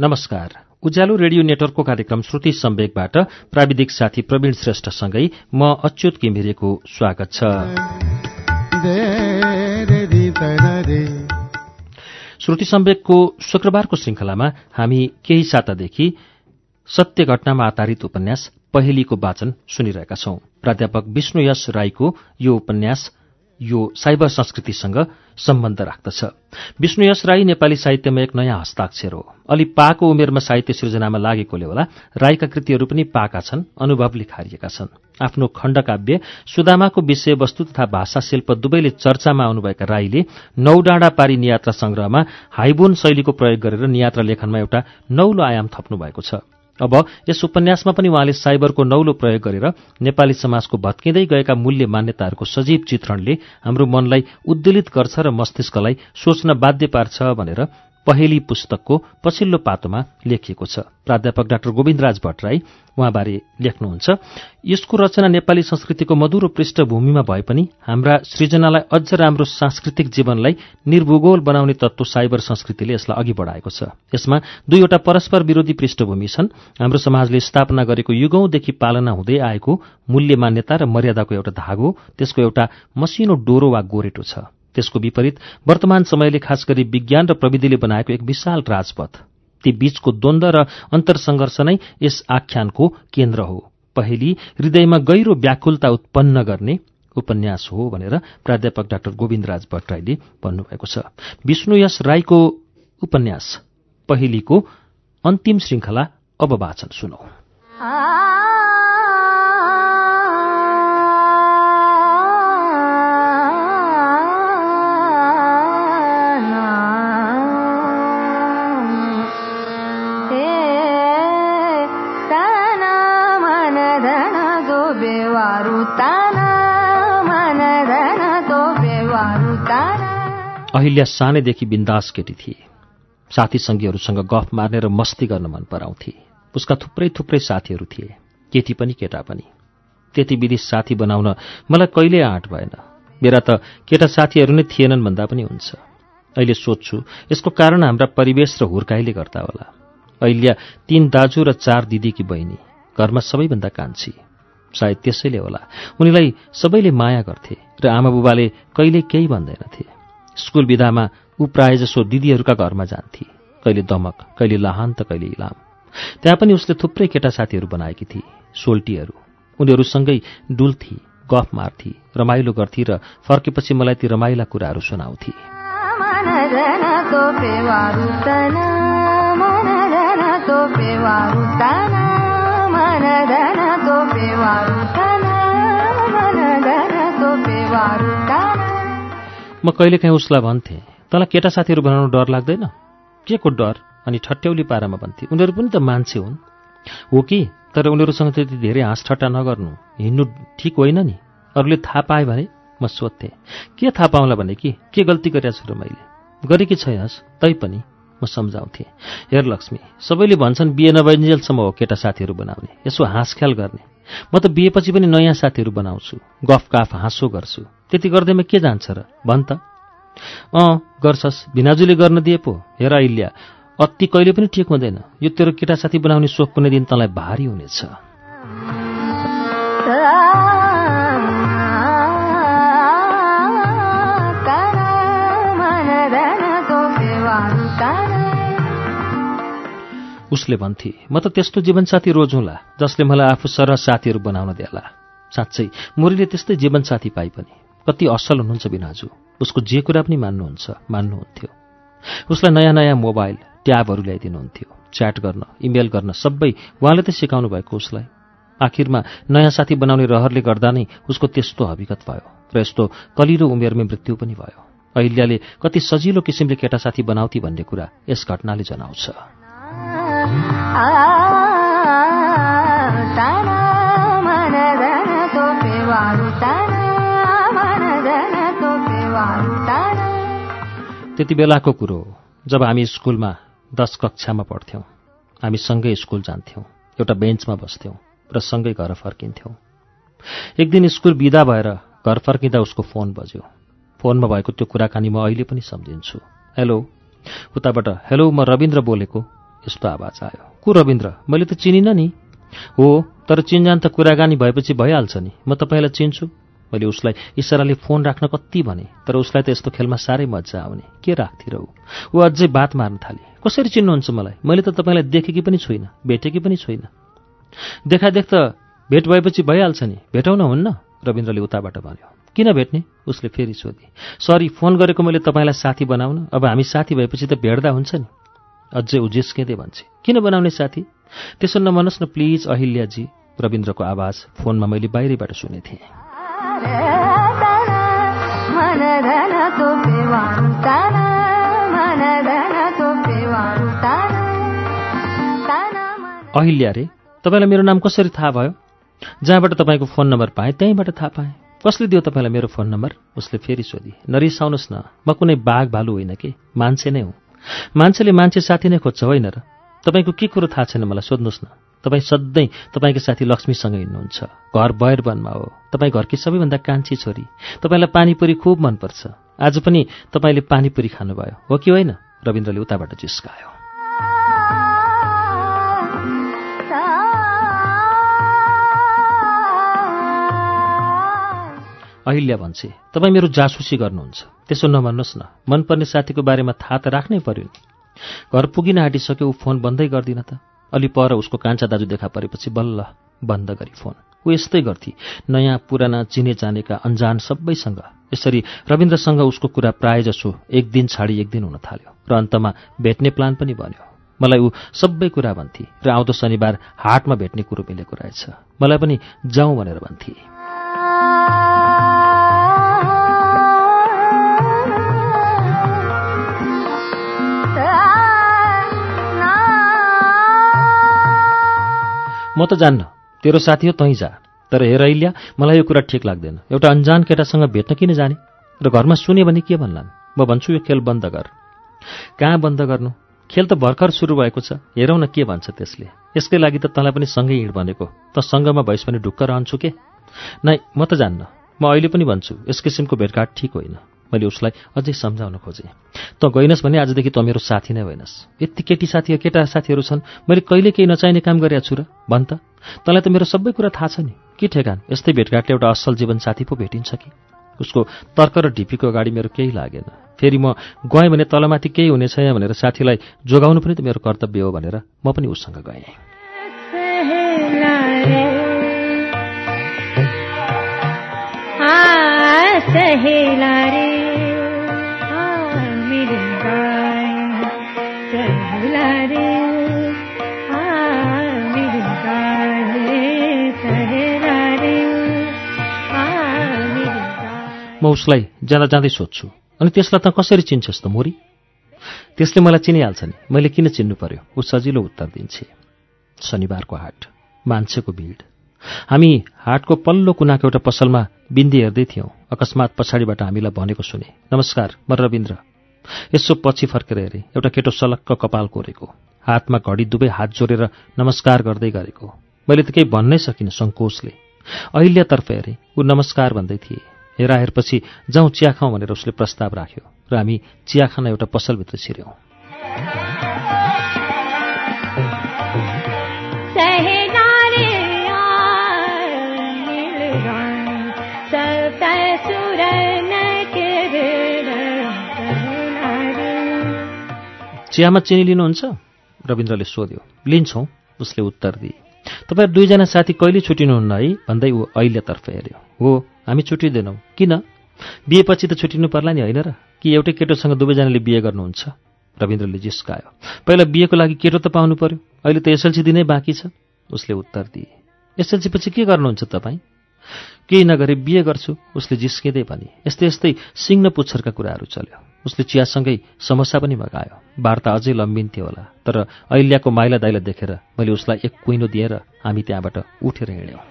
नमस्कार। उज्यालो रेडियो नेटवर्कको कार्यक्रम श्रुति सम्वेकबाट प्राविधिक साथी प्रवीण श्रेष्ठसँगै म अच्युत किमिरेको स्वागत छ। श्रुति सम्वेकको शुक्रबारको श्रृङ्खलामा हामी केही सातादेखि सत्य घटनामा आधारित उपन्यास पहेलीको वाचन सुनिरहेका छौं। प्राध्यापक विष्णुयश राईको यो उपन्यास यो साइबर संस्कृतिसँग सम्बन्ध राख्दछ। विष्णुयश राई नेपाली साहित्यमा एक नयाँ हस्ताक्षर हो। अलि पाको उमेरमा साहित्य सृजनामा लागेकोले होला राईका कृतिहरू पनि पाका छन् अनुभवले खारिएका छन्। आफ्नो खण्डकाव्य सुदामाको विषयवस्तु तथा भाषा शिल्प दुवैले चर्चामा आउनुभएका राईले नौडाँडा पारी नियात्रा संग्रहमा हाइबोन शैलीको प्रयोग गरेर नियात्रा लेखनमा एउटा नौलो आयाम थप्नु भएको छ। अब यस उपन्यासमा पनि उहाँले साइबरको नौलो प्रयोग गरेर नेपाली समाजको भत्किँदै गएका मूल्य मान्यताहरूको सजीव चित्रणले हाम्रो मनलाई उद्वेलित गर्छ र मस्तिष्कलाई सोच्न बाध्य पार्छ भनेर पहेली पुस्तकको पछिल्लो पातोमा लेखिएको छ। प्राध्यापक डाक्टर गोविन्दराज भट्टराई उहाँबारे लेख्नुहुन्छ। यसको रचना नेपाली संस्कृतिको मधुरो पृष्ठभूमिमा भए पनि हाम्रा सृजनालाई अझ राम्रो सांस्कृतिक जीवनलाई निर्भूगोल बनाउने तत्व साइबर संस्कृतिले यसलाई अघि बढाएको छ। यसमा दुईवटा परस्पर विरोधी पृष्ठभूमि छन्। हाम्रो समाजले स्थापना गरेको युगौंदेखि पालना हुँदै आएको मूल्य मान्यता र मर्यादाको एउटा धागो त्यसको एउटा मसिनो डोरो वा गोरेटो छ। त्यसको विपरीत वर्तमान समयले खास गरी विज्ञान र प्रविधिले बनाएको एक विशाल राजपथ। ती बीचको द्वन्द र अन्तरसंघर्ष नै यस आख्यानको केन्द्र हो। पहेली हृदयमा गहिरो व्याकुलता उत्पन्न गर्ने उपन्यास हो भनेर प्राध्यापक डाक्टर गोविन्दराज भट्टराईले भन्नुभएको छ। विष्णुयश राईको उपन्यास पहेलीको अन्तिम श्रृङ्खला अब वाचन सुनौ। अहिल्या सानैदेखि बिन्दास केटी थिए। साथी सङ्गीहरूसँग गफ मार्ने र मस्ती गर्न मन पराउँथे। उसका थुप्रै थुप्रै साथीहरू थिए। केटी पनि केटा पनि। त्यति विधि साथी बनाउन मलाई कहिल्यै आँट भएन। मेरा त केटा साथीहरू नै थिएनन् भन्दा पनि हुन्छ। अहिले सोध्छु यसको कारण हाम्रा परिवेश र हुर्काइले गर्दा होला। अहिल्या तीन दाजु र चार दिदीकी बहिनी घरमा सबैभन्दा कान्छी। सायद त्यसैले होला। उनीलाई सबैले माया गर्थे र आमा बुबाले कहिल्यै केही भन्दैनथे। स्कुल विधामा ऊ प्रायजसो दिदीहरूका घरमा जान्थे। कहिले दमक कहिले लाहान त कहिले इलाम। त्यहाँ पनि उसले थुप्रै केटा साथीहरू बनाएकी थिए सोल्टीहरू। उनीहरूसँगै डुल्थी गफ मार्थी रमाइलो गर्थी र फर्केपछि मलाई ती रमाइला कुराहरू सुनाउँथे। म कहिलेकाहीँ उसलाई भन्थेँ तँलाई केटा साथीहरू बनाउनु डर लाग्दैन? के को डर? अनि ठट्यौली पारामा भन्थे। उनीहरू पनि त मान्छे हुन्। हो कि? तर उनीहरूसँग त्यति धेरै हाँस ठट्टा नगर्नु। हिँड्नु ठिक होइन नि? अरूले थाहा पाए भने म सोध्थेँ के थाहा पाउँला भने कि? के गल्ती गरेको छु र मैले? गरेकी छैनस् तै पनि म सम्झाउँथेँ। हेर लक्ष्मी सबैले भन्छन् बिहे नभइन्जेलसम्म हो केटा साथीहरू बनाउने। यसो हाँसख्याल गर्ने। म त बिहेपछि पनि नयाँ साथीहरू बनाउँछु। गफ काफ हाँसो गर्छु। त्यति गर्दैमा के जान्छ र? भन् त। अँ गर्छस्। भिनाजुले गर्न दिए पो। हेर इल्या अति कहिले पनि ठिक हुँदैन। यो तेरो केटा साथी बनाउने सोख कुनै दिन तँलाई भारी हुनेछ। उसले भन्थे म त त्यस्तो जीवनसाथी रोजौँला जसले मलाई आफू सरह साथीहरू बनाउन दिएला साँच्चै मुरीले त्यस्तै जीवनसाथी पाइ पनि। कति असल हुनुहुन्छ बिनाजु उसको जे कुरा पनि मान्नुहुन्छ मान्नुहुन्थ्यो उसलाई नयाँ नयाँ मोबाइल ट्याबहरू ल्याइदिनुहुन्थ्यो च्याट गर्न इमेल गर्न सबै उहाँले त सिकाउनु भएको उसलाई आखिरमा नयाँ साथी बनाउने रहरले गर्दा नै उसको त्यस्तो हविगत भयो र यस्तो कलिलो उमेरमै मृत्यु पनि भयो अहिल्याले कति सजिलो किसिमले केटा साथी बनाउँथे भन्ने कुरा यस घटनाले जनाउँछ त्यति बेलाको कुरो हो जब हामी स्कुलमा दस कक्षामा पढ्थ्यौँ। हामी सँगै स्कुल जान्थ्यौँ एउटा बेन्चमा बस्थ्यौँ र सँगै घर फर्किन्थ्यौँ। एक दिन स्कुल बिदा भएर घर फर्किँदा उसको फोन बज्यो। फोनमा भएको त्यो कुराकानी म अहिले पनि सम्झिन्छु। हेलो उताबाट हेलो म रविन्द्र बोलेको। यस्तो आवाज आयो। को रविन्द्र? मैले त चिनिनँ नि? हो तर चिन्जान त कुराकानी भएपछि भइहाल्छ नि। म तपाईँलाई चिन्छु। मैले उसलाई इसाराले फोन राख्न कति भने तर उसलाई त यस्तो खेलमा साह्रै मजा आउने। के राख्थे र ऊ? अझै बात मार्न थाले। कसरी चिन्नुहुन्छ मलाई? मैले त तपाईँलाई देखेकी पनि छुइनँ भेटेकी पनि छुइनँ। देखादेख त भेट भएपछि भइहाल्छ नि। भेटाउन हुन्न? रविन्द्रले उताबाट भन्यो। किन भेट्ने? उसले फेरि सोधे। सरी फोन गरेको मैले तपाईँलाई साथी बनाउन? अब हामी साथी भएपछि त भेट्दा हुन्छ नि। अझै ऊ भन्छे। किन बनाउने साथी? त्यसो नभन्नुहोस् न प्लिज अहिल्याजी। रविन्द्रको आवाज फोनमा मैले बाहिरबाट सुनेथेँ। अहिल्या रे तपाईँलाई मेरो नाम कसरी थाहा भयो? जहाँबाट तपाईँको फोन नम्बर पाएँ त्यहीँबाट थाहा पाएँ। कसले दियो तपाईँलाई मेरो फोन नम्बर? उसले फेरि सोधी। नरिसाउनुहोस् न म कुनै बाघ भालु होइन कि? मान्छे नै हुँ। मान्छेले मान्छे साथी नै खोज्छ होइन र? तपाईँको के कुरो थाहा छैन मलाई सोध्नुहोस् न। तपाईँ सधैँ तपाईँको साथी लक्ष्मीसँग हिँड्नुहुन्छ। घर बयर वनमा हो। तपाईँ घरकी सबैभन्दा कान्छी छोरी। तपाईँलाई पानीपुरी खुब मनपर्छ। आज पनि तपाईँले पानीपुरी खानुभयो। हो कि होइन? रविन्द्रले उताबाट जिस्कायो। अहिल्या भन्छे तपाईँ मेरो जासुसी गर्नुहुन्छ। त्यसो नभन्नुहोस् न। मनपर्ने साथीको बारेमा थाहा त राख्नै पर्यो घर पुगिन आँटिसक्यो ऊ फोन बन्दै गर्दिन त। अलि पर उसको कान्छा दाजु देखा परेपछि बल्ल बन्द गरी फोन। ऊ यस्तै गर्थी। नयाँ पुराना चिने जानेका अन्जान सबैसँग। यसरी रविन्द्रसँग उसको कुरा प्राय जसो एक दिन छाडी एक दिन हुन थाल्यो र अन्तमा भेट्ने प्लान पनि बन्यो। मलाई ऊ सबै कुरा भन्थे र आउँदो शनिबार हाटमा भेट्ने कुरो मिलेको रहेछ। मलाई पनि जाउँ भनेर भन्थे। म त जान्न। तेरो साथी हो तैँ जा। तर हेर अहिल्या मलाई यो कुरा ठिक लाग्दैन। एउटा अन्जान केटासँग भेट्न किन जाने? र घरमा सुने भने के भन्लान्? म भन्छु यो खेल बन्द गर। कहाँ बन्द गर्नु? खेल त भर्खर सुरु भएको छ। हेरौँ न के भन्छ त्यसले। यसकै लागि त तँलाई पनि सँगै हिँड भनेको। त सँगमा भइस भने ढुक्क रहन्छु के? नै म त जान्न। म अहिले पनि भन्छु यस किसिमको भेटघाट ठिक होइन। मैले उसलाई अझै सम्झाउन खोजेँ। त गइनस् भने आजदेखि त मेरो साथी नै होइनस् यति केटी साथी केटा साथीहरू छन् मैले कहिले केही नचाहिने काम गरेका छु र भन् त? तँलाई त मेरो सबै कुरा थाहा छ नि। के ठेगान? यस्तै भेटघाटले एउटा असल जीवन साथी पो भेटिन्छ कि? उसको तर्क र ढिपीको अगाडि मेरो केही लागेन। फेरि म गएँ भने तलमाथि केही हुने छैन भनेर साथीलाई जोगाउनु पनि त मेरो कर्तव्य हो भनेर म पनि उसँग गएँ। उसलाई जाँदा जाँदै सोध्छु। अनि त्यसलाई त कसरी चिन्छस् त मोरी? त्यसले मलाई चिनिहाल्छ नि मैले किन चिन्नु पर्यो? ऊ सजिलो उत्तर दिन्छे। शनिबारको हाट मान्छेको भिड। हामी हाटको पल्लो कुनाको एउटा पसलमा बिन्दी हेर्दै थियौँ। अकस्मात पछाडिबाट हामीलाई भनेको सुने नमस्कार म रविन्द्र। यसो पछि फर्केर हेरेँ एउटा केटो सलक्क कपाल कोरेको। हातमा घडी दुवै हात जोडेर नमस्कार गर्दै गरेको। मैले त केही भन्नै सकिनँ सङ्कोचले। अहिल्यातर्फ हेरेँ ऊ नमस्कार भन्दै थिए। हेराहेरपछि जाउँ चिया खाउँ भनेर उसले प्रस्ताव राख्यो र हामी चिया खान एउटा पसलभित्र छिर्यौँ। चियामा चिनी लिनुहुन्छ? रविन्द्रले सोध्यो। लिन्छौँ उसले उत्तर दिए। तपाईँ दुईजना साथी कहिले छुटिनुहुन्न है? भन्दै ऊ अहिलेतर्फ हेऱ्यो। हो हामी छुटिँदैनौँ। किन? बिहेपछि त छुटिनु पर्ला नि होइन र? कि एउटै केटोसँग दुवैजनाले बिहे गर्नुहुन्छ? रविन्द्रले जिस्कायो। पहिला बिहेको लागि केटो त पाउनु पर्यो। अहिले त एसएलसी दिनै बाँकी छ। उसले उत्तर दिए। एसएलसी पछि के गर्नुहुन्छ तपाईँ? केही नगरे बिहे गर्छु उसले जिस्किँदै भने। यस्तै यस्तै सिङ्न पुच्छरका कुराहरू चल्यो। उसले चियासँगै समस्या पनि मगायो। वार्ता अझै लम्बिन्थ्यो होला तर अहिल्याको माइला दाइला देखेर मैले उसलाई एक कुइनो दिएर हामी त्यहाँबाट उठेर हिँड्यौँ।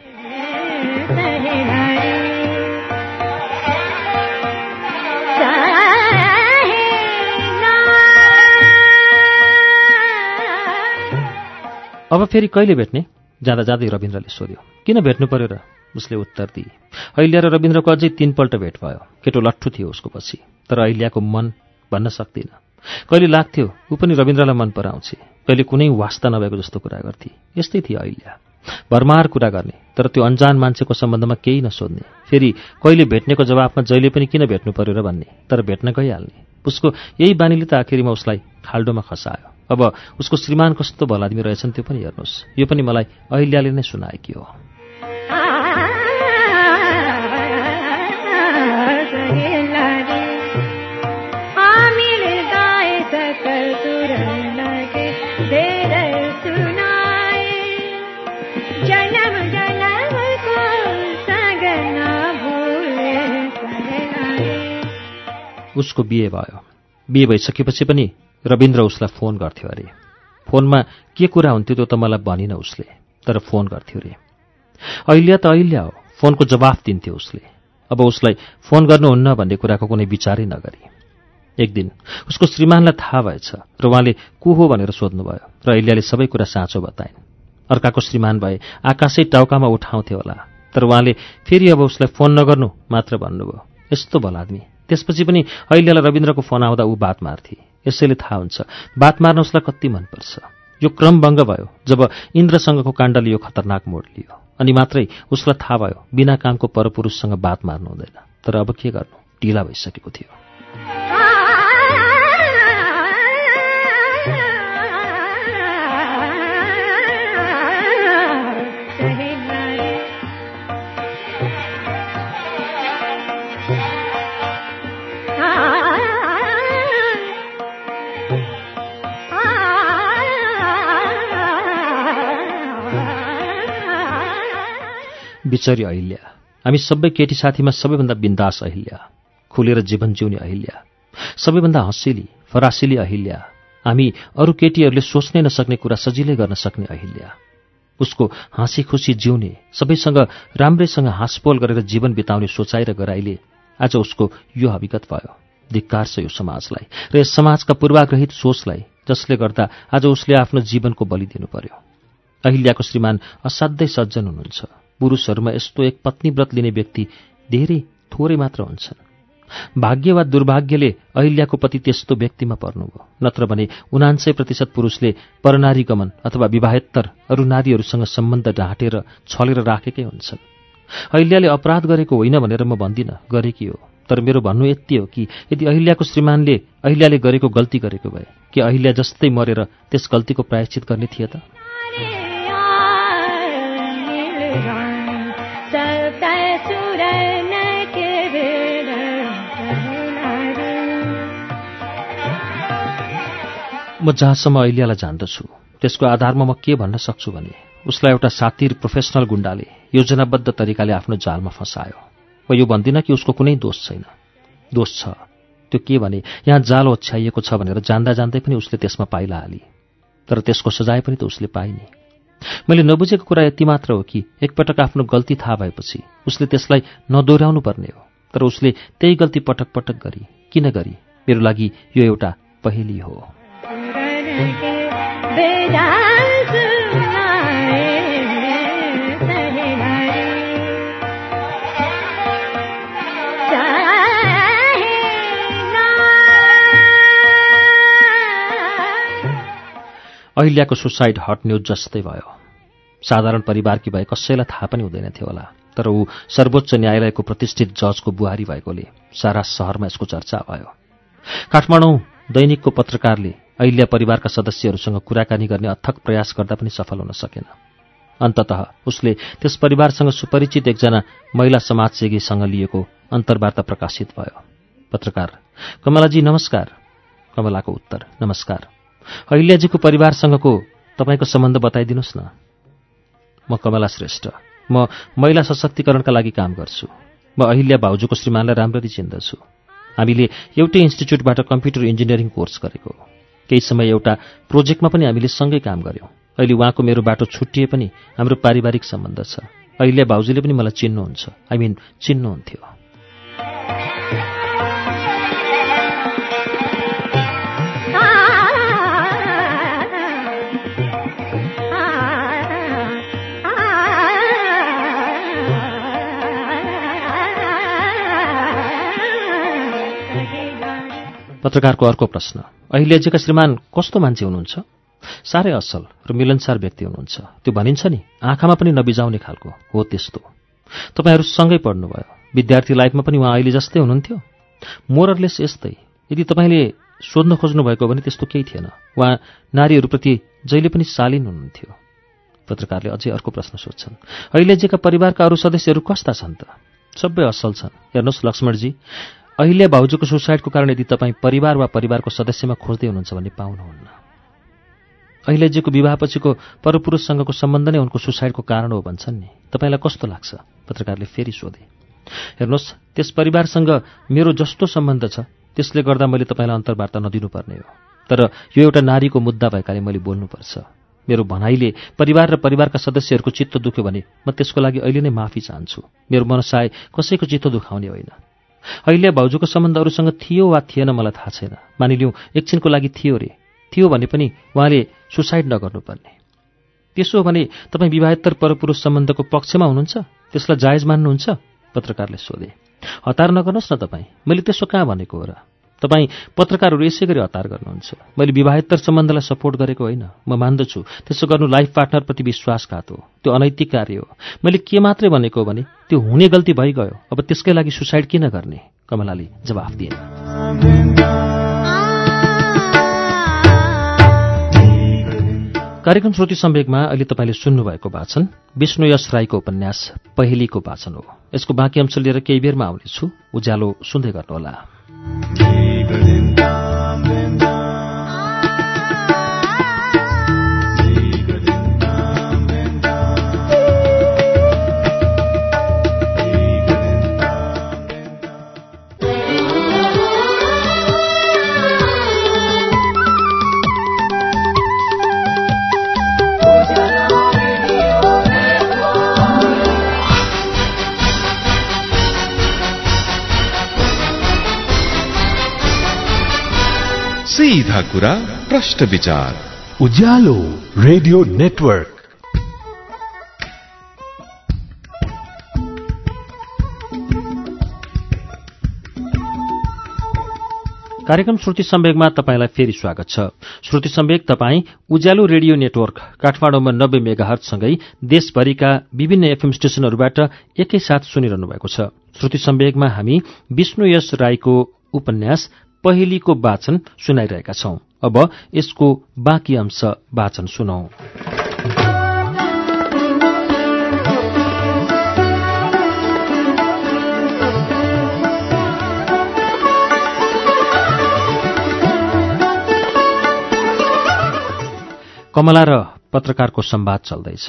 अब फेरि कहिले भेट्ने? जाँदा जाँदै रविन्द्रले सोध्यो। किन भेट्नु पर्यो र? उसले उत्तर दिए। अहिल्या र रविन्द्रको अझै तिनपल्ट भेट भयो। केटो लट्ठु थियो उसको पछि तर अहिल्याको मन भन्न सक्दिनँ। कहिले लाग्थ्यो ऊ पनि रविन्द्रलाई मन पराउँछे कहिले कुनै वास्ता नभएको जस्तो कुरा गर्थे। यस्तै थिए अहिल्या। भरमार कुरा गर्ने तर त्यो अन्जान मान्छेको सम्बन्धमा केही नसोध्ने। फेरि कहिले भेट्नेको जवाफमा जहिले पनि किन भेट्नु पर्यो र भन्ने तर भेट्न गइहाल्ने। उसको यही बानीले त आखिरीमा उसलाई खाल्डोमा खसायो। अब उसको श्रीमान कस्तो भलादमी रहेछन् त्यो पनि हेर्नुहोस्। यो पनि मलाई अहिल्याले नै सुनाएकी हो। उसको बिहे भयो। बिहे भइसकेपछि पनि रविन्द्र उसलाई फोन गर्थ्यो अरे। फोनमा के कुरा हुन्थ्यो त्यो त मलाई भनिन उसले तर फोन गर्थ्यो अरे। अहिल्या त अहिल्या हो फोनको जवाफ दिन्थ्यो उसले। अब उसलाई फोन गर्नुहुन्न भन्ने कुराको कुनै विचारै नगरी। एक दिन उसको श्रीमानलाई थाहा भएछ र उहाँले को हो भनेर सोध्नुभयो र अहिल्याले सबै कुरा साँचो बताइन्। अर्काको श्रीमान भए आकाशै टाउकामा उठाउँथ्यो होला तर उहाँले फेरि अब उसलाई फोन नगर्नु मात्र भन्नुभयो। यस्तो भल आदमी त्यसपछि पनि अहिलेलाई रविन्द्रको फोन आउँदा ऊ बात मार्थे। यसैले थाहा हुन्छ बात मार्न उसलाई कति मनपर्छ। यो क्रम भङ्ग भयो जब इन्द्रसँगको काण्डले यो खतरनाक मोड लियो। अनि मात्रै उसलाई थाहा भयो बिना कामको परपुरुषसँग बात मार्नु हुँदैन। तर अब के गर्नु? ढिला भइसकेको थियो। बिचरी अहिल्या। हामी सबै केटी साथीमा सबैभन्दा बिन्दास अहिल्या। खुलेर जीवन जिउने अहिल्या। सबैभन्दा हँसिली फरासिली अहिल्या। हामी अरू केटीहरूले सोच्नै नसक्ने कुरा सजिलै गर्न सक्ने अहिल्या। उसको हाँसी खुसी जिउने सबैसँग राम्रैसँग हाँसपोल गरेर जीवन बिताउने सोचाइ र गराइले आज उसको यो हविगत भयो। धिक्कार छ यो समाजलाई र यस समाजका पूर्वाग्रहित सोचलाई जसले गर्दा आज उसले आफ्नो जीवनको बलि दिनु पर्यो। अहिल्याको श्रीमान असाध्यै सज्जन हुनुहुन्छ। पुरुषहरूमा यस्तो एक पत्नी व्रत लिने व्यक्ति धेरै थोरै मात्र हुन्छन्। भाग्य वा दुर्भाग्यले अहिल्याको पति त्यस्तो व्यक्तिमा पर्नुभयो। नत्र भने उनान्सय प्रतिशत पुरुषले परनारी गमन अथवा विवाहेत्तर अरू नारीहरूसँग सम्बन्ध ढाँटेर छलेर राखेकै हुन्छन्। अहिल्याले अपराध गरेको होइन भनेर म भन्दिनँ गरेकी हो। तर मेरो भन्नु यति हो कि यदि अहिल्याको श्रीमानले अहिल्याले गरेको गल्ती गरेको भए कि अहिल्या जस्तै मरेर त्यस गल्तीको प्रायश्चित गर्ने थिए त? म जहाँसम्म अहिल्यालाई जान्दछु त्यसको आधारमा म के भन्न सक्छु भने उसलाई एउटा सातिर प्रोफेसनल गुण्डाले योजनाबद्ध तरिकाले आफ्नो जालमा फसायो। म यो भन्दिनँ कि उसको कुनै दोष छैन। दोष छ। त्यो के भने यहाँ जाल ओछ्याइएको छ भनेर जान्दा जान्दै पनि उसले त्यसमा पाइला हाली तर त्यसको सजाय पनि त उसले पाइने। मैले नबुझेको कुरा यति मात्र हो कि एकपटक आफ्नो गल्ती थाहा भएपछि उसले त्यसलाई नदोहोऱ्याउनु पर्ने हो तर उसले त्यही गल्ती पटक पटक गरी किन गरी? मेरो लागि यो एउटा पहेली हो। अहिल्याको सुसाइड हट न्युज जस्तै भयो। साधारण परिवारकी भए कसैलाई थाहा पनि हुँदैन थियो होला तर ऊ सर्वोच्च न्यायालयको प्रतिष्ठित जजको बुहारी भएकोले सारा सहरमा यसको चर्चा भयो। काठमाडौँ दैनिकको पत्रकारले अहिल्या परिवारका सदस्यहरूसँग कुराकानी गर्ने अथक प्रयास गर्दा पनि सफल हुन सकेन। अन्तत उसले त्यस परिवारसँग सुपरिचित एकजना महिला समाजसेवीसँग लिएको अन्तर्वार्ता प्रकाशित भयो। पत्रकार कमलाजी नमस्कार। कमलाको उत्तर नमस्कार। अहिल्याजीको परिवारसँगको तपाईँको सम्बन्ध बताइदिनुहोस् न। म कमला श्रेष्ठ। म महिला सशक्तिकरणका लागि काम गर्छु। म अहिल्या भाउजूको श्रीमानलाई राम्ररी चिन्दछु। हामीले एउटै इन्स्टिच्युटबाट कम्प्युटर इन्जिनियरिङ कोर्स गरेको। केही समय एउटा प्रोजेक्टमा पनि हामीले सँगै काम गऱ्यौँ अहिले उहाँको मेरो बाटो छुट्टिए पनि हाम्रो पारिवारिक सम्बन्ध छ। अहिले भाउजूले पनि मलाई चिन्नुहुन्छ। आई मिन चिन्नुहुन्थ्यो। पत्रकारको अर्को प्रश्न। अहिलेजेका श्रीमान कस्तो मान्छे हुनुहुन्छ? साह्रै असल र मिलनसार व्यक्ति हुनुहुन्छ। त्यो भनिन्छ नि आँखामा पनि नबिजाउने खालको हो त्यस्तो। तपाईँहरू सँगै पढ्नुभयो। विद्यार्थी लाइफमा पनि उहाँ अहिले जस्तै हुनुहुन्थ्यो। मोररलेस यस्तै। यदि तपाईँले सोध्न खोज्नु भएको भने त्यस्तो केही थिएन। उहाँ नारीहरूप्रति जहिले पनि शालीन हुनुहुन्थ्यो। पत्रकारले अझै अर्को प्रश्न सोध्छन्। अहिलेजेका परिवारका अरू सदस्यहरू कस्ता छन् त? सबै असल छन्। हेर्नुहोस् लक्ष्मणजी। अहिले भाउजूको सुसाइडको कारण यदि तपाईँ परिवार वा परिवारको सदस्यमा खोज्दै हुनुहुन्छ भने पाउनुहुन्न। अहिलेजीको विवाहपछिको परपुरुषसँगको सम्बन्ध नै उनको सुसाइडको कारण हो भन्छन् नि। तपाईँलाई कस्तो लाग्छ? पत्रकारले फेरि सोधे। हेर्नुहोस् त्यस परिवारसँग मेरो जस्तो सम्बन्ध छ त्यसले गर्दा मैले तपाईँलाई अन्तर्वार्ता नदिनुपर्ने हो। तर यो एउटा नारीको मुद्दा भएकाले मैले बोल्नुपर्छ। मेरो भनाइले परिवार र परिवारका सदस्यहरूको चित्त दुख्यो भने म त्यसको लागि अहिले नै माफी चाहन्छु। मेरो मनसाय कसैको चित्त दुखाउने होइन। अहिले भाउजूको सम्बन्ध अरूसँग थियो वा थिएन मलाई थाहा छैन। मानिलिउँ एकछिनको लागि थियो रे। थियो भने पनि उहाँले सुसाइड नगर्नुपर्ने। त्यसो भने तपाईँ विवाहेत्तर परपुरुष सम्बन्धको पक्षमा हुनुहुन्छ? त्यसलाई जायज मान्नुहुन्छ? पत्रकारले सोधे। हतार नगर्नुहोस् न तपाईँ। मैले त्यसो कहाँ भनेको हो र? तपाईँ पत्रकारहरू यसै गरी हतार गर्नुहुन्छ। मैले विवाहेत्तर सम्बन्धलाई सपोर्ट गरेको होइन। म मान्दछु। त्यसो गर्नु लाइफ पार्टनरप्रति विश्वासघात हो। त्यो अनैतिक कार्य हो। मैले के मात्रै भनेको भने त्यो हुने गल्ती भइगयो। अब त्यसकै लागि सुसाइड किन गर्ने? कमलाले जवाफ दिए कार्यक्रम श्रुति सम्वेकमा अहिले तपाईँले सुन्नुभएको वाचन विष्णु यश राईको उपन्यास पहिलीको वाचन हो। यसको बाँकी अंश लिएर केही बेरमा आउनेछु। उज्यालो सुन्दै गर्नुहोला। Thank you. सीधा कुरा प्रश्न विचार। Ujyaalo radio network. कार्यक्रम श्रुति सम्वेकमा तपाईँलाई फेरि स्वागत छ। श्रुति सम्वेक तपाईँ उज्यालो रेडियो नेटवर्क काठमाडौँमा नब्बे मेगाहरसँगै देशभरिका विभिन्न एफएम स्टेशनहरूबाट एकैसाथ सुनिरहनु भएको छ। श्रुति सम्वेकमा हामी विष्णु यश राईको उपन्यास पहिलीको वाचन सुनाइरहेका छौं। अब यसको बाँकी अंश वाचन सुनौ। कमला र पत्रकारको संवाद चल्दैछ।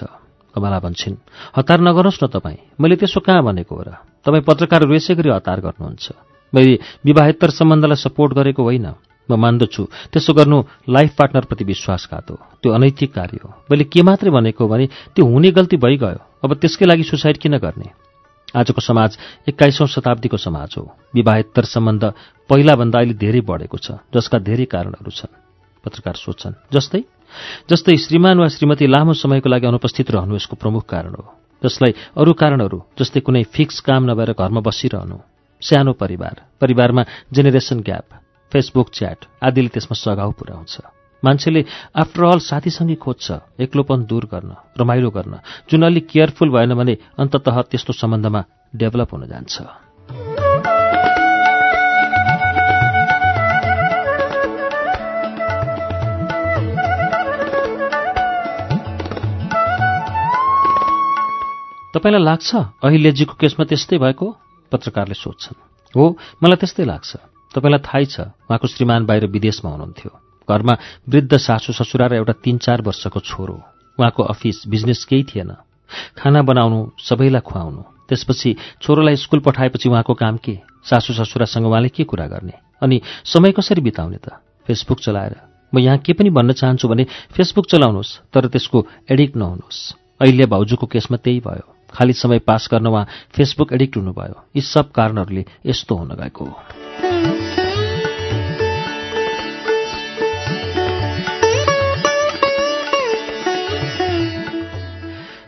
कमला भन्छन् हतार नगर्नुहोस् न तपाईँ मैले त्यसो कहाँ भनेको र तपाईँ पत्रकारहरू यसै गरी हतार गर्नुहुन्छ। मैले विवाहेत्तर सम्बन्धलाई सपोर्ट गरेको होइन। म मान्दछु। त्यसो गर्नु लाइफ पार्टनरप्रति विश्वासघात हो त्यो अनैतिक कार्य हो। मैले के मात्रै भनेको भने त्यो हुने गल्ती भइगयो। अब त्यसकै लागि सुसाइड किन गर्ने? आजको समाज एक्काइसौँ शताब्दीको समाज हो। विवाहेत्तर सम्बन्ध पहिलाभन्दा अहिले धेरै बढेको छ जसका धेरै कारणहरू छन्। पत्रकार सोध्छन् जस्तै? जस्तै श्रीमान वा श्रीमती लामो समयको लागि अनुपस्थित रहनु यसको प्रमुख कारण हो। जसलाई अरू कारणहरू जस्तै कुनै फिक्स काम नभएर घरमा बसिरहनु। सानो परिवार परिवारमा जेनेरेसन ग्याप फेसबुक च्याट आदिले त्यसमा सघाउ पुर्याउँछ। मान्छेले आफ्टरअल साथीसँगै खोज्छ एक्लोपन दूर गर्न रमाइलो गर्न। जुन अलिक केयरफुल भएन भने अन्तत त्यस्तो सम्बन्धमा डेभलप हुन जान्छ। तपाईँलाई लाग्छ अहिलेजीको केसमा त्यस्तै भएको? पत्रकारले सोध्छन्। हो मलाई त्यस्तै लाग्छ। तपाईँलाई थाहै छ उहाँको श्रीमान बाहिर विदेशमा हुनुहुन्थ्यो। घरमा वृद्ध सासु ससुरा र एउटा तीन चार वर्षको छोरो उहाँको अफिस बिजनेस केही थिएन। खाना बनाउनु सबैलाई खुवाउनु। त्यसपछि छोरोलाई स्कुल पठाएपछि उहाँको काम के? सासु ससुरासँग उहाँले के कुरा गर्ने? अनि समय कसरी बिताउने त? फेसबुक चलाएर। म यहाँ के पनि भन्न चाहन्छु भने फेसबुक चलाउनुहोस् तर त्यसको एडिक्ट नहुनुहोस्। अहिले भाउजूको केसमा त्यही भयो। खाली समय पास गर्न उहाँ फेसबुक एडिक्ट हुनुभयो। यी सब कारणहरूले यस्तो हुन गएको हो।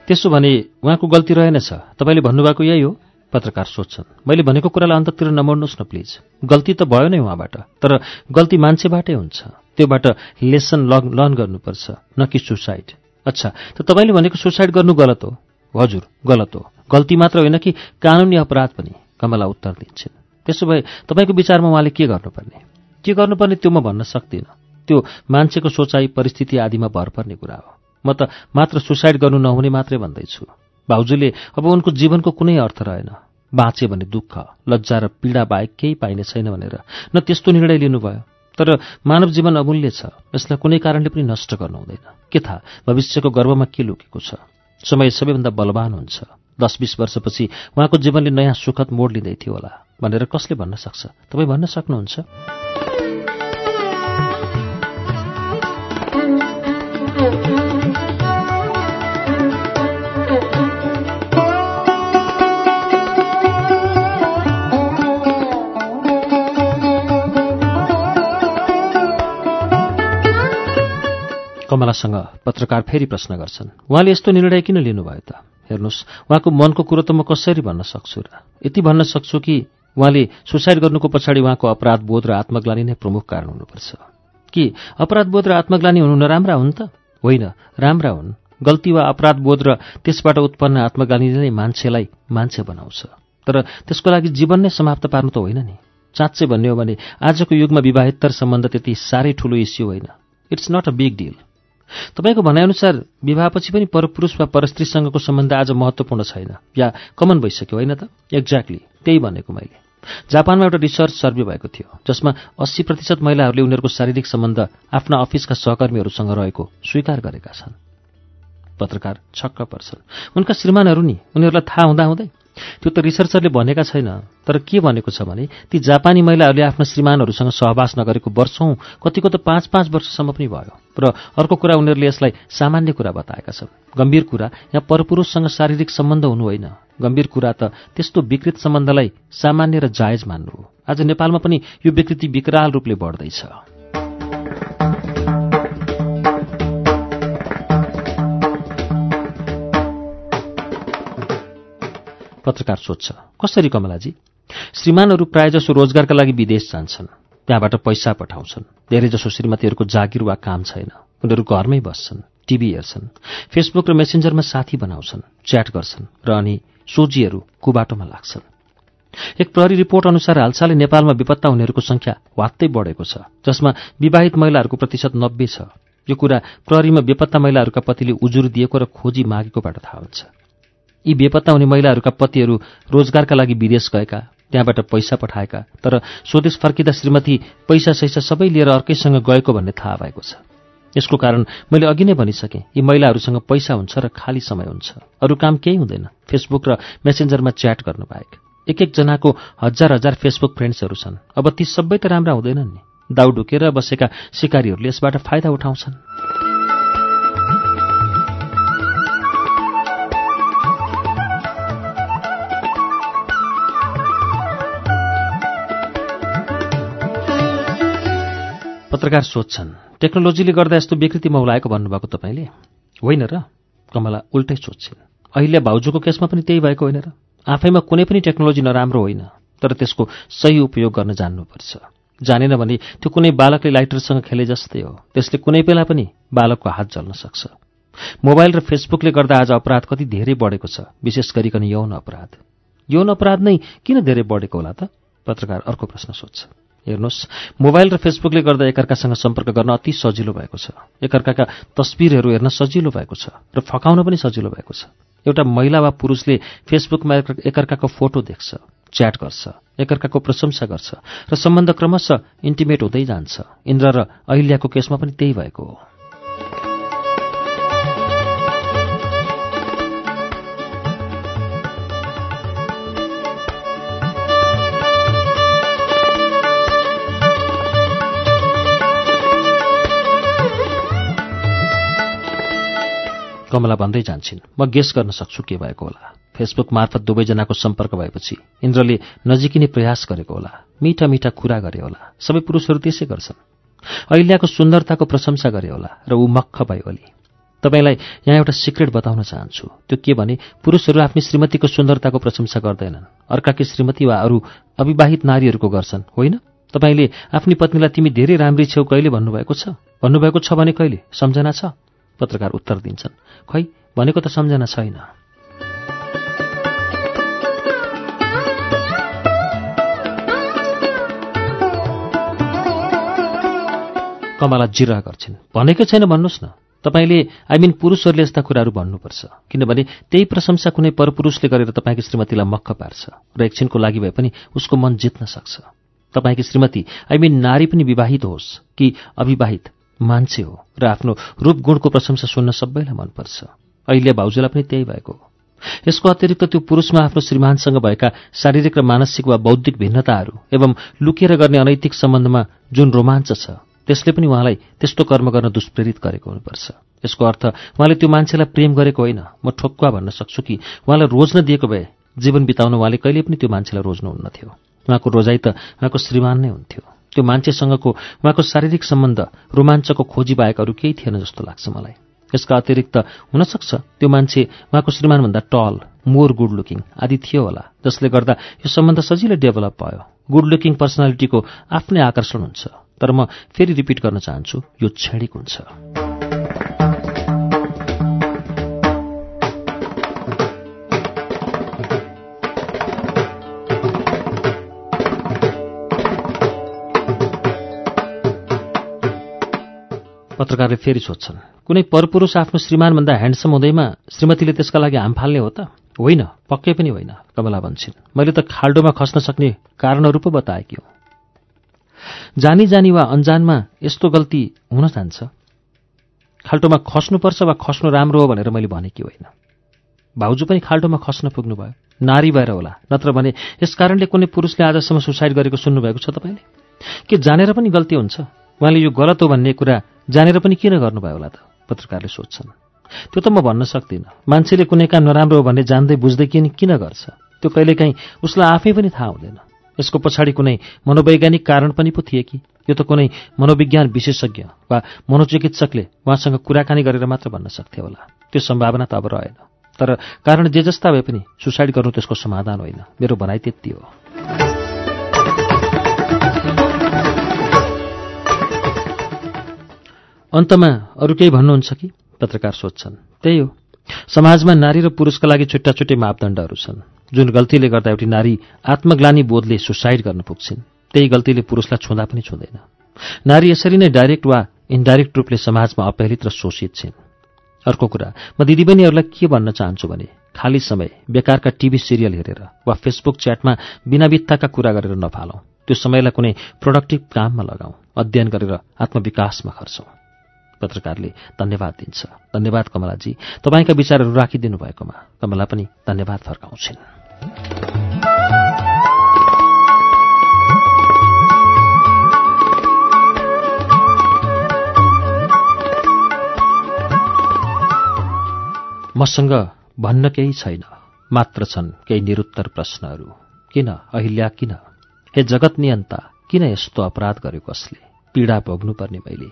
त्यसो भने उहाँको गल्ती रहेनछ तपाईँले भन्नुभएको यही हो। पत्रकार सोध्छन् मैले भनेको कुरालाई अन्ततिर नमोड्नुहोस् न प्लिज। गल्ती त भयो नै उहाँबाट तर गल्ती मान्छेबाटै हुन्छ। त्योबाट लेसन लर्न गर्नुपर्छ न कि सुसाइड। अच्छा त तपाईँले भनेको सुसाइड गर्नु गलत हो। हजुर गलत हो। गल्ती मात्र होइन कि कानुनी अपराध पनि कमला उत्तर दिन्छन्। त्यसो भए तपाईँको विचारमा उहाँले के गर्नुपर्ने? के गर्नुपर्ने त्यो म भन्न सक्दिनँ। त्यो मान्छेको सोचाइ परिस्थिति आदिमा भर पर्ने कुरा हो। म त मात्र सुसाइड गर्नु नहुने मात्रै भन्दैछु। भाउजूले अब उनको जीवनको कुनै अर्थ रहेन। बाँचे भने दुःख लज्जा र पीडा बाहेक केही पाइने छैन भनेर न त्यस्तो निर्णय लिनुभयो। तर मानव जीवन अमूल्य छ। यसलाई कुनै कारणले पनि नष्ट गर्नु हुँदैन के थाहा? भविष्यको गर्वमा के लुकेको छ? समय सबैभन्दा बलवान हुन्छ। दस बिस वर्षपछि उहाँको जीवनले नयाँ सुखद मोड लिँदै थियो होला। भनेर कसले भन्न सक्छ? तपाईँ भन्न सक्नुहुन्छ? कमलासँग पत्रकार फेरि प्रश्न गर्छन्। उहाँले यस्तो निर्णय किन लिनुभयो त? हेर्नुहोस् उहाँको मनको कुरो त म कसरी भन्न सक्छु र? यति भन्न सक्छु कि उहाँले सुसाइड गर्नुको पछाडि उहाँको अपराधबोध र आत्मग्लानी नै प्रमुख कारण हुनुपर्छ। कि अपराधबोध र आत्मग्लानी हुनु नराम्रा हुन् त? होइन राम्रा हुन्। गल्ती वा अपराधबोध र त्यसबाट उत्पन्न आत्मग्लानीले नै मान्छेलाई मान्छे बनाउँछ। तर त्यसको लागि जीवन नै समाप्त पार्नु त होइन नि। साँच्चै भन्ने हो भने आजको युगमा विवाहेत्तर सम्बन्ध त्यति साह्रै ठूलो इस्यु होइन। It's not a big deal. तपाईँको भनाइअनुसार विवाहपछि पनि परपुरुष वा परस्त्रीसँगको सम्बन्ध आज महत्त्वपूर्ण छैन। या कमन भइसक्यो होइन त? एक्ज्याक्टली त्यही भनेको मैले। जापानमा एउटा रिसर्च सर्वे भएको थियो जसमा अस्सी प्रतिशत महिलाहरूले उनीहरूको शारीरिक सम्बन्ध आफ्ना अफिसका सहकर्मीहरूसँग रहेको स्वीकार गरेका छन्। पत्रकार छक्क पर्छन्। उनका श्रीमानहरू नि उनीहरूलाई थाहा हुँदाहुँदै त्यो त रिसर्चरले भनेका छैन। तर के भनेको छ भने ती जापानी महिलाहरूले आफ्ना श्रीमानहरूसँग सहवास नगरेको वर्षौँ कतिको त पाँच पाँच वर्षसम्म पनि भयो। र अर्को कुरा उनीहरूले यसलाई सामान्य कुरा बताएका छन्। गम्भीर कुरा यहाँ परपुरुषसँग शारीरिक सम्बन्ध हुनु होइन। गम्भीर कुरा त त्यस्तो विकृत सम्बन्धलाई सामान्य र जायज मान्नु हो। आज नेपालमा पनि यो विकृति विकराल रूपले बढ्दैछ। पत्रकार सोध्छ कसरी कमलाजी? श्रीमानहरू प्रायजसो रोजगारका लागि विदेश जान्छन् त्यहाँबाट पैसा पठाउँछन्। धेरैजसो श्रीमतीहरूको जागिर वा काम छैन। उनीहरू घरमै बस्छन् टिभी हेर्छन् फेसबुक र मेसेन्जरमा साथी बनाउँछन् च्याट गर्छन् र अनि सोझीहरू कुबाटोमा लाग्छन्। एक प्रहरी रिपोर्ट अनुसार हालसालै नेपालमा विपत्ता हुनेहरूको संख्या वात्तै बढेको छ जसमा विवाहित महिलाहरूको प्रतिशत नब्बे छ। यो कुरा प्रहरीमा बेपत्ता महिलाहरूका पतिले उजुर दिएको र खोजी मागेकोबाट थाहा हुन्छ। यी बेपत्ता हुने महिलाहरूका पतिहरू रोजगारका लागि विदेश गएका त्यहाँबाट पैसा पठाएका तर स्वदेश फर्किँदा श्रीमती पैसा सैसा सबै लिएर अर्कैसँग गएको भन्ने थाहा भएको छ। यसको कारण मैले अघि नै भनिसकेँ यी महिलाहरूसँग पैसा हुन्छ र खाली समय हुन्छ। अरू काम केही हुँदैन। फेसबुक र मेसेन्जरमा च्याट गर्नु बाहेक एक एकजनाको हजार हजार फेसबुक फ्रेन्ड्सहरू छन्। अब ती सबै त राम्रा हुँदैनन् नि। दाउ ढुकेर बसेका सिकारीहरूले यसबाट फाइदा उठाउँछन्। पत्रकार सोध्छन् टेक्नोलोजीले गर्दा यस्तो विकृति मौलाएको भन्नुभएको तपाईँले? होइन र? कमला उल्टै सोध्छिन् अहिले भाउजूको केसमा पनि त्यही भएको होइन र? आफैमा कुनै पनि टेक्नोलोजी नराम्रो होइन तर त्यसको सही उपयोग गर्न जान्नुपर्छ। जानेन भने त्यो कुनै बालकले लाइटरसँग खेले जस्तै हो। त्यसले कुनै बेला पनि बालकको हात जल्न सक्छ। मोबाइल र फेसबुकले गर्दा आज अपराध कति धेरै बढेको छ विशेष गरिकन यौन अपराध। यौन अपराध नै किन धेरै बढेको होला त? पत्रकार अर्को प्रश्न सोध्छ हेर्नुहोस् मोबाइल र फेसबुकले गर्दा एकअर्कासँग सम्पर्क गर्न अति सजिलो भएको छ। एकअर्काका तस्विरहरू हेर्न सजिलो भएको छ र फकाउन पनि सजिलो भएको छ। एउटा महिला वा पुरुषले फेसबुकमा एकअर्काको फोटो देख्छ च्याट गर्छ एकअर्काको प्रशंसा गर्छ र सम्बन्ध क्रमशः इन्टिमेट हुँदै जान्छ। इन्द्र र अहिल्याको केसमा पनि त्यही भएको हो। कमला भन्दै जान्छन्। म गेस गर्न सक्छु के भएको होला? फेसबुक मार्फत दुवैजनाको सम्पर्क भएपछि इन्द्रले नजिकिने प्रयास गरेको होला। मिठा मिठा कुरा गरे होला। सबै पुरुषहरू त्यसै गर्छन्। अहिल्याको सुन्दरताको प्रशंसा गरे होला र ऊ मक्ख भयो ओली तपाईँलाई यहाँ एउटा सिक्रेट बताउन चाहन्छु। त्यो के भने पुरुषहरू आफ्नी श्रीमतीको सुन्दरताको प्रशंसा गर्दैनन्। अर्काकी श्रीमती वा अरू अविवाहित नारीहरूको गर्छन्। होइन? तपाईँले आफ्नी पत्नीलाई तिमी धेरै राम्री छेउ कहिले भन्नुभएको छ? भन्नुभएको छ भने कहिले? सम्झना छ? पत्रकार उत्तर दिन्छन्। खै भनेको त सम्झना छैन। कमला जिर्रा गर्छिन्। भनेकै छैन भन्नुहोस् न। तपाईँले आई मिन पुरुषहरूले यस्ता कुराहरू भन्नुपर्छ। किनभने त्यही प्रशंसा कुनै परपुरुषले गरेर तपाईँको श्रीमतीलाई मक्ख पार्छ। र एकछिनको लागि भए पनि उसको मन जित्न सक्छ। तपाईँकी श्रीमती आई मिन नारी पनि विवाहित होस् कि अविवाहित? मान्छे हो र आफ्नो रूप गुणको प्रशंसा सुन्न सबैलाई मनपर्छ। अहिले भाउजूलाई पनि त्यही भएको हो। यसको अतिरिक्त त्यो पुरुषमा आफ्नो श्रीमानसँग भएका शारीरिक र मानसिक वा बौद्धिक भिन्नताहरू एवं लुकेर गर्ने अनैतिक सम्बन्धमा जुन रोमाञ्च छ त्यसले पनि उहाँलाई त्यस्तो कर्म गर्न दुष्प्रेरित गरेको हुनुपर्छ। यसको अर्थ उहाँले त्यो मान्छेलाई प्रेम गरेको होइन। म ठोक्वा भन्न सक्छु कि उहाँलाई रोज्न दिएको भए जीवन बिताउन उहाँले कहिले पनि त्यो मान्छेलाई रोज्नुहुन्न थियो। उहाँको रोजाइ त उहाँको श्रीमान नै हुन्थ्यो। त्यो मान्छेसँगको उहाँको शारीरिक सम्बन्ध रोमाञ्चको खोजी बाहेक अरू केही थिएन जस्तो लाग्छ मलाई। यसका अतिरिक्त हुनसक्छ त्यो मान्छे उहाँको श्रीमानभन्दा टल मोर गुड लुकिङ आदि थियो होला जसले गर्दा यो सम्बन्ध सजिलै डेभलप भयो। गुड लुकिङ पर्सनालिटीको आफ्नै आकर्षण हुन्छ तर म फेरि रिपिट गर्न चाहन्छु यो क्षणिक हुन्छ। पत्रकारले फेरि सोध्छन् कुनै परपुरुष आफ्नो श्रीमानभन्दा ह्यान्डसम हुँदैमा श्रीमतीले त्यसका लागि हाम फाल्ने हो त? होइन पक्कै पनि होइन कमला भन्छन्। मैले त खाल्डोमा खस्न सक्ने कारणहरू पो बताएकी हुँ। जानी जानी वा अन्जानमा यस्तो गल्ती हुन जान्छ। खाल्टोमा खस्नुपर्छ वा खस्नु राम्रो हो भनेर मैले भनेकी होइन। भाउजू पनि खाल्टोमा खस्न पुग्नुभयो। नारी भएर होला नत्र भने यस कारणले कुनै पुरुषले आजसम्म सुसाइड गरेको सुन्नुभएको छ तपाईँले? के जानेर पनि गल्ती हुन्छ? उहाँले यो गलत हो भन्ने कुरा जानेर पनि किन गर्नुभयो होला त? पत्रकारले सोध्छन्। त्यो त म भन्न सक्दिनँ। मान्छेले कुनै काम नराम्रो हो भन्ने जान्दै बुझ्दै किन किन गर्छ? त्यो कहिलेकाहीँ उसलाई आफै पनि थाहा हुँदैन। यसको पछाडि कुनै मनोवैज्ञानिक कारण पनि पो थिए कि? यो त कुनै मनोविज्ञान विशेषज्ञ वा मनोचिकित्सकले उहाँसँग कुराकानी गरेर मात्र भन्न सक्थे होला। त्यो सम्भावना त अब रहेन। तर कारण जे जस्ता भए पनि सुसाइड गर्नु त्यसको समाधान होइन। मेरो भनाइ त्यति हो। अन्तमा अरू केही भन्नुहुन्छ कि? पत्रकार सोध्छन्। त्यही हो। समाजमा नारी र पुरुषका लागि छुट्टा छुट्टै मापदण्डहरू छन्। जुन गल्तीले गर्दा एउटी नारी आत्मग्लानी बोधले सुसाइड गर्न पुग्छिन् त्यही गल्तीले पुरुषलाई छुँदा पनि छुँदैन। नारी यसरी नै डाइरेक्ट वा इन्डाइरेक्ट रूपले समाजमा अपहेलित र शोषित छिन्। अर्को कुरा म दिदीबहिनीहरूलाई के भन्न चाहन्छु भने खाली समय बेकारका टिभी सिरियल हेरेर वा फेसबुक च्याटमा बिना बित्ताका कुरा गरेर नफालौँ। त्यो समयलाई कुनै प्रोडक्टिभ काममा लगाऊ अध्ययन गरेर आत्मविकासमा खर्चौँ। पत्रकारले धन्यवाद दिन्छ। धन्यवाद कमलाजी। तपाईँका विचारहरू राखिदिनु भएकोमा कमला पनि धन्यवाद फर्काउँछिन्। मसँग भन्न केही छैन। मात्र छन् केही निरुत्तर प्रश्नहरू। किन अहिल्या किन? हे जगत नियन्ता किन यस्तो अपराध गर्यो कसले? पीडा भोग्नुपर्ने मैले।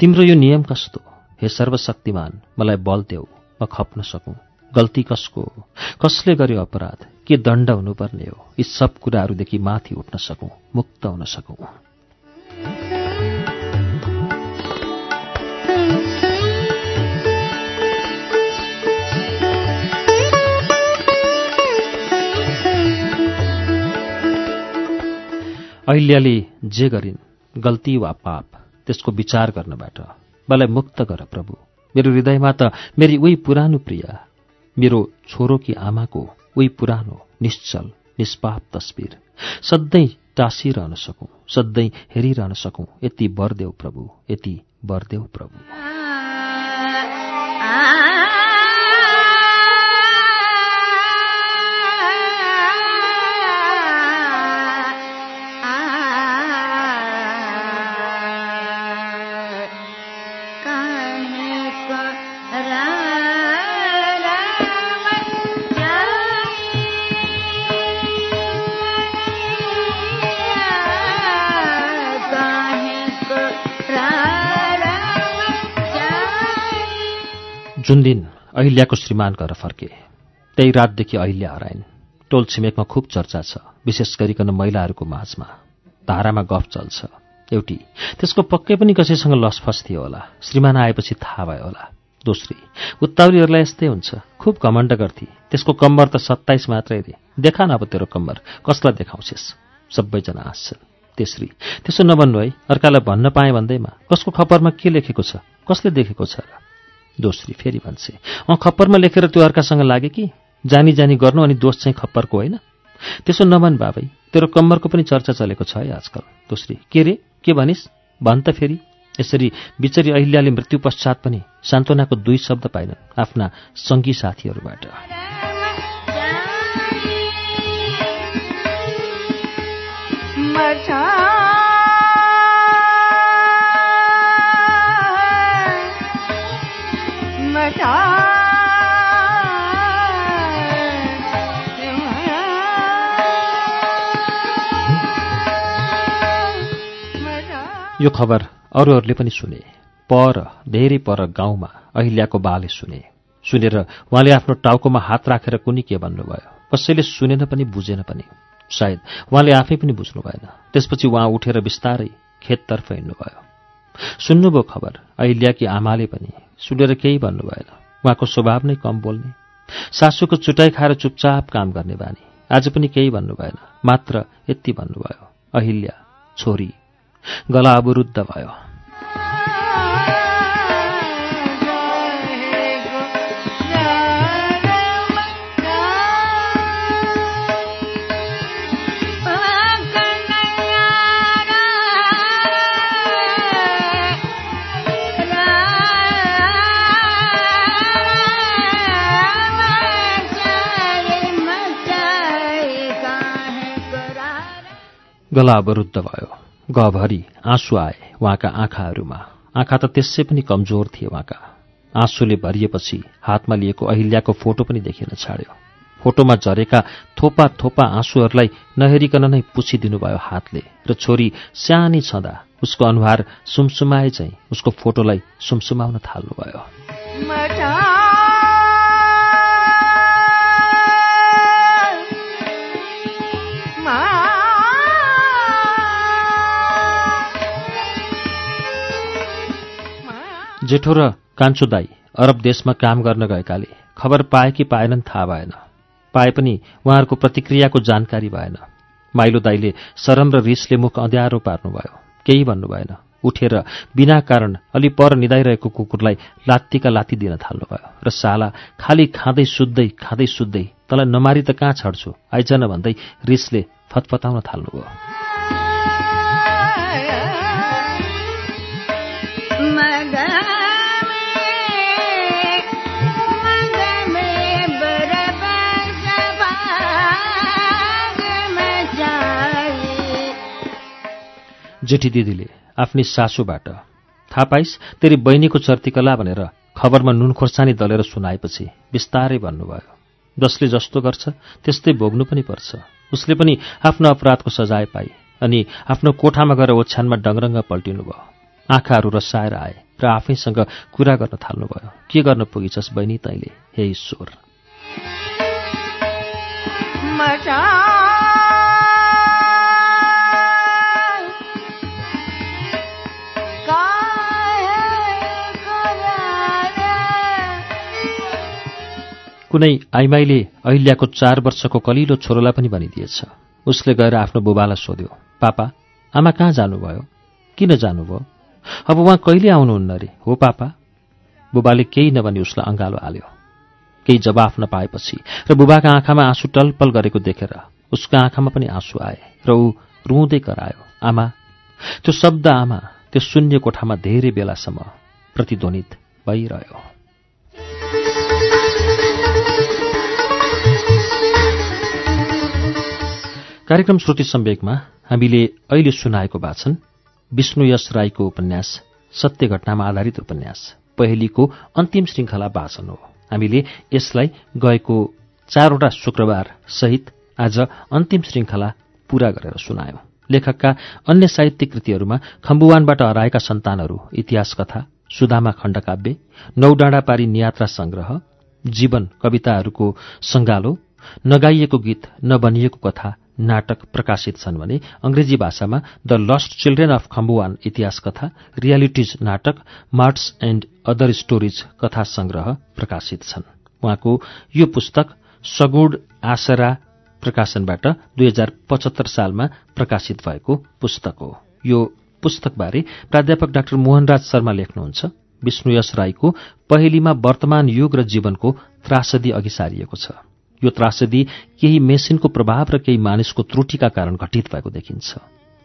तिम्रो यो नियम कस्तो? हे सर्वशक्तिमान मलाई बल देऊ म खप्न सकौँ। गल्ती कसको? कसले गर्यो अपराध? के दण्ड हुनुपर्ने हो? यी सब कुराहरूदेखि माथि उठ्न सकौँ मुक्त हुन सकौँ? अहिल्याले जे गरिन् गल्ती वा पाप त्यसको विचार गर्नबाट मलाई मुक्त गर प्रभु। मेरो हृदयमा त मेरी उही पुरानो प्रिया मेरो छोरो कि आमाको उही पुरानो निश्चल निष्पाप तस्बिर सधैँ टाँसिरहन सकौँ सधैँ हेरिरहन सकौँ यति बरदेऊ प्रभु यति बरदेऊ प्रभु। जुन दिन अहिल्याको श्रीमान घर फर्के त्यही रातदेखि अहिल्या हराइन्। टोल छिमेकमा खुब चर्चा छ विशेष गरिकन महिलाहरूको माझमा। धारामा गफ चल्छ। एउटी त्यसको पक्कै पनि कसैसँग लसफस थियो होला। श्रीमान आएपछि थाहा भयो होला। दोस्री उत्ताउलीहरूलाई यस्तै हुन्छ। खुब घमण्ड गर्थे त्यसको कम्बर त सत्ताइस मात्रै रे देखा न अब तेरो कम्बर कसलाई देखाउँछेस्? सबैजना हाँस्छन्। तेस्री त्यसो नभन्नु है। अर्कालाई भन्न पाएँ भन्दैमा कसको खपरमा के लेखेको छ? कसले देखेको छ र दोस्री फेरि भन्छे। अँ खप्परमा लेखेर त्यो अर्कासँग लागे कि? जानी जानी गर्नु अनि दोष चाहिँ खप्परको होइन? त्यसो नभन् बाबै तेरो कम्मरको पनि चर्चा चलेको छ है आजकल। दोस्री के रे? के भनिस्? भन् त फेरि। यसरी बिचरी अहिल्याले मृत्यु पश्चात पनि सान्त्वनाको दुई शब्द पाइनन् आफ्ना सङ्गी साथीहरूबाट। यो खबर अरूहरूले पनि सुने। पर धेरै पर गाउँमा अहिल्याको बाले सुने। सुनेर उहाँले आफ्नो टाउकोमा हात राखेर कुनी के भन्नुभयो? कसैले सुनेन पनि बुझेन पनि। सायद उहाँले आफै पनि बुझ्नु भएन। त्यसपछि उहाँ उठेर बिस्तारै खेततर्फ हिँड्नुभयो। सुन्नुभयो खबर अहिल्याकी आमाले पनि। सुनेर केही भन्नु भएन उहाँको स्वभाव नै कम बोल्ने। सासूको चुटाइ खाएर चुपचाप काम गर्ने बानी। आज पनि केही भन्नु भएन मात्र यति भन्नुभयो अहिल्या छोरी। गला अवरुद्ध भयो गला अवरुद्ध भयो गभरि आँसु आए उहाँका आँखाहरूमा। आँखा त त्यसै पनि कमजोर थिए उहाँका। आँसुले भरिएपछि हातमा लिएको अहिल्याको फोटो पनि देखिन छाड्यो। फोटोमा झरेका थोपा थोपा आँसुहरूलाई नहेरिकन नै पुछिदिनुभयो हातले र छोरी सानी छँदा उसको अनुहार सुमसुमाए चाहिँ उसको फोटोलाई सुमसुमाउन थाल्नुभयो। जेठो र कान्छो दाई अरब देशमा काम गर्न गएकाले खबर पाए कि पाएनन् थाहा भएन। पाए पनि उहाँहरूको प्रतिक्रियाको जानकारी भएन। माइलो दाईले सरम र रिसले मुख अँध्यारो पार्नुभयो। केही भन्नु भएन। उठेर बिना कारण अलि पर निदाइरहेको कुकुरलाई लात्तीका लात्ती दिन थाल्नुभयो र साला खाली खाँदै सुत्दै खाँदै सुत्दै तँलाई नमारी त कहाँ छड्छु? आइज न भन्दै रिसले फतफताउन थाल्नुभयो। जेठी दिदीले आफ्नी सासूबाट थाहा पाइस तेरि बहिनीको चर्तिकला भनेर खबरमा नुन खोर्सानी दलेर सुनाएपछि बिस्तारै भन्नुभयो। जसले जस्तो गर्छ त्यस्तै भोग्नु पनि पर्छ। उसले पनि आफ्नो अपराधको सजाय पाए अनि आफ्नो कोठामा गएर ओछ्यानमा डङरङ्ग पल्टिनुभयो। आँखाहरू रसाएर आए र आफैसँग कुरा गर्न थाल्नुभयो। के गर्न पुगिछस् बहिनी तैँले हे ईश्वर? कुनै आइमाईले अहिल्याको चार वर्षको कलिलो छोरोलाई पनि भनिदिएछ। उसले गएर आफ्नो बुबालाई सोध्यो पापा आमा कहाँ जानुभयो? किन जानुभयो? अब उहाँ कहिले आउनुहुन्न रे हो पापा? बुबाले केही नभनी उसलाई अँगालो हाल्यो। केही जवाफ नपाएपछि र बुबाका आँखामा आँसु टलपल गरेको देखेर उसको आँखामा पनि आँसु आए र ऊ रुँदै करायो आमा त्यो शब्द आमा त्यो शून्य कोठामा धेरै बेलासम्म प्रतिध्वनित भइरह्यो। कार्यक्रम श्रुति सम्वेकमा हामीले अहिले सुनाएको वाचन विष्णु यश राईको उपन्यास सत्य घटनामा आधारित उपन्यास पहेलीको अन्तिम श्रृङ्खला वाचन हो। हामीले यसलाई गएको चारवटा शुक्रबार सहित आज अन्तिम श्रृङ्खला पूरा गरेर सुनायौं। लेखकका अन्य साहित्यिक कृतिहरूमा खम्बुवानबाट हराएका सन्तानहरू इतिहास कथा सुदामा खण्डकाव्य नौडाँडा पारी नियात्रा संग्रह जीवन कविताहरूको संगालो नगाइएको गीत नबनिएको कथा नाटक प्रकाशित छन् भने अंग्रेजी भाषामा the lost children of Khambuwan इतिहास कथा रियालिटिज नाटक मार्ट्स एण्ड अदर स्टोरिज कथा संग्रह प्रकाशित छन्। उहाँको यो पुस्तक सगुण आसरा प्रकाशनबाट दुई हजार पचहत्तर सालमा प्रकाशित भएको पुस्तक हो। यो पुस्तकबारे प्राध्यापक डाक्टर मोहनराज शर्मा लेख्नुहुन्छ। विष्णुयश राईको पहेलीमा वर्तमान युग र जीवनको त्रासदी अघि सारिएको छ। यो त्रासदी केही मेसिनको प्रभाव र केही मानिसको त्रुटिका कारण घटित भएको देखिन्छ।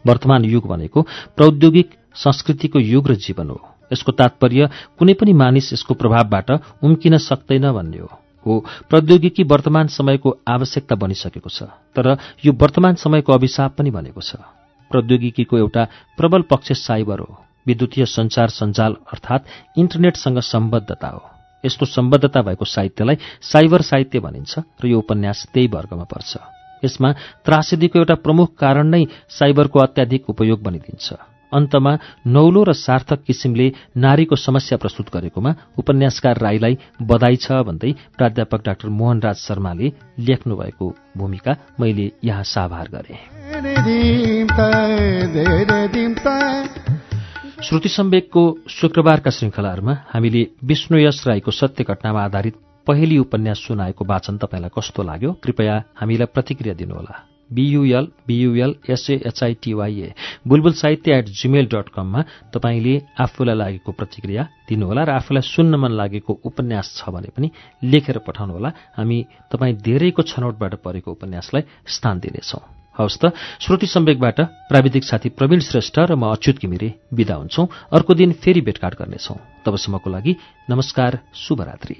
वर्तमान युग भनेको प्रौद्योगिक संस्कृतिको युग र जीवन हो। यसको तात्पर्य कुनै पनि मानिस यसको प्रभावबाट उम्किन सक्दैन भन्ने हो। हो प्रौद्योगिकी वर्तमान समयको आवश्यकता बनिसकेको छ तर यो वर्तमान समयको अभिशाप पनि भनेको छ। प्रौद्योगिकीको एउटा प्रबल पक्ष साइबर हो। विद्युतीय संचार सञ्जाल अर्थात् इन्टरनेटसँग सम्बद्धता हो। यस्तो सम्बद्धता भएको साहित्यलाई साइबर साहित्य भनिन्छ र यो उपन्यास त्यही वर्गमा पर्छ। यसमा त्रासदीको एउटा प्रमुख कारण नै साइबरको अत्याधिक उपयोग बनिदिन्छ। अन्तमा नौलो र सार्थक किसिमले नारीको समस्या प्रस्तुत गरेकोमा उपन्यासकार राईलाई बधाई छ भन्दै प्राध्यापक डाक्टर मोहनराज शर्माले लेख्नुभएको भूमिका मैले यहाँ साभार गरेँ। श्रुति सम्वेकको शुक्रबारका श्रृङ्खलाहरूमा हामीले विष्णुयश राईको सत्य घटनामा आधारित पहिली उपन्यास सुनाएको वाचन तपाईँलाई कस्तो लाग्यो? कृपया हामीलाई प्रतिक्रिया दिनुहोला। बियुएल बियुएल एसएएचआइटिवाईए बुलबुल साहित्य एट जीमेल डट कममा तपाईँले आफूलाई लागेको प्रतिक्रिया दिनुहोला र आफूलाई सुन्न मन लागेको उपन्यास छ भने पनि लेखेर पठाउनुहोला। हामी तपाईँ धेरैको छनौटबाट परेको उपन्यासलाई स्थान दिनेछौँ। हवस् त। श्रुति सम्वेकबाट प्राविधिक साथी प्रवीण श्रेष्ठ र म अच्युत घिमिरे विदा हुन्छौं। अर्को दिन फेरि भेटघाट गर्नेछौं। तबसम्मको लागि नमस्कार शुभरात्री।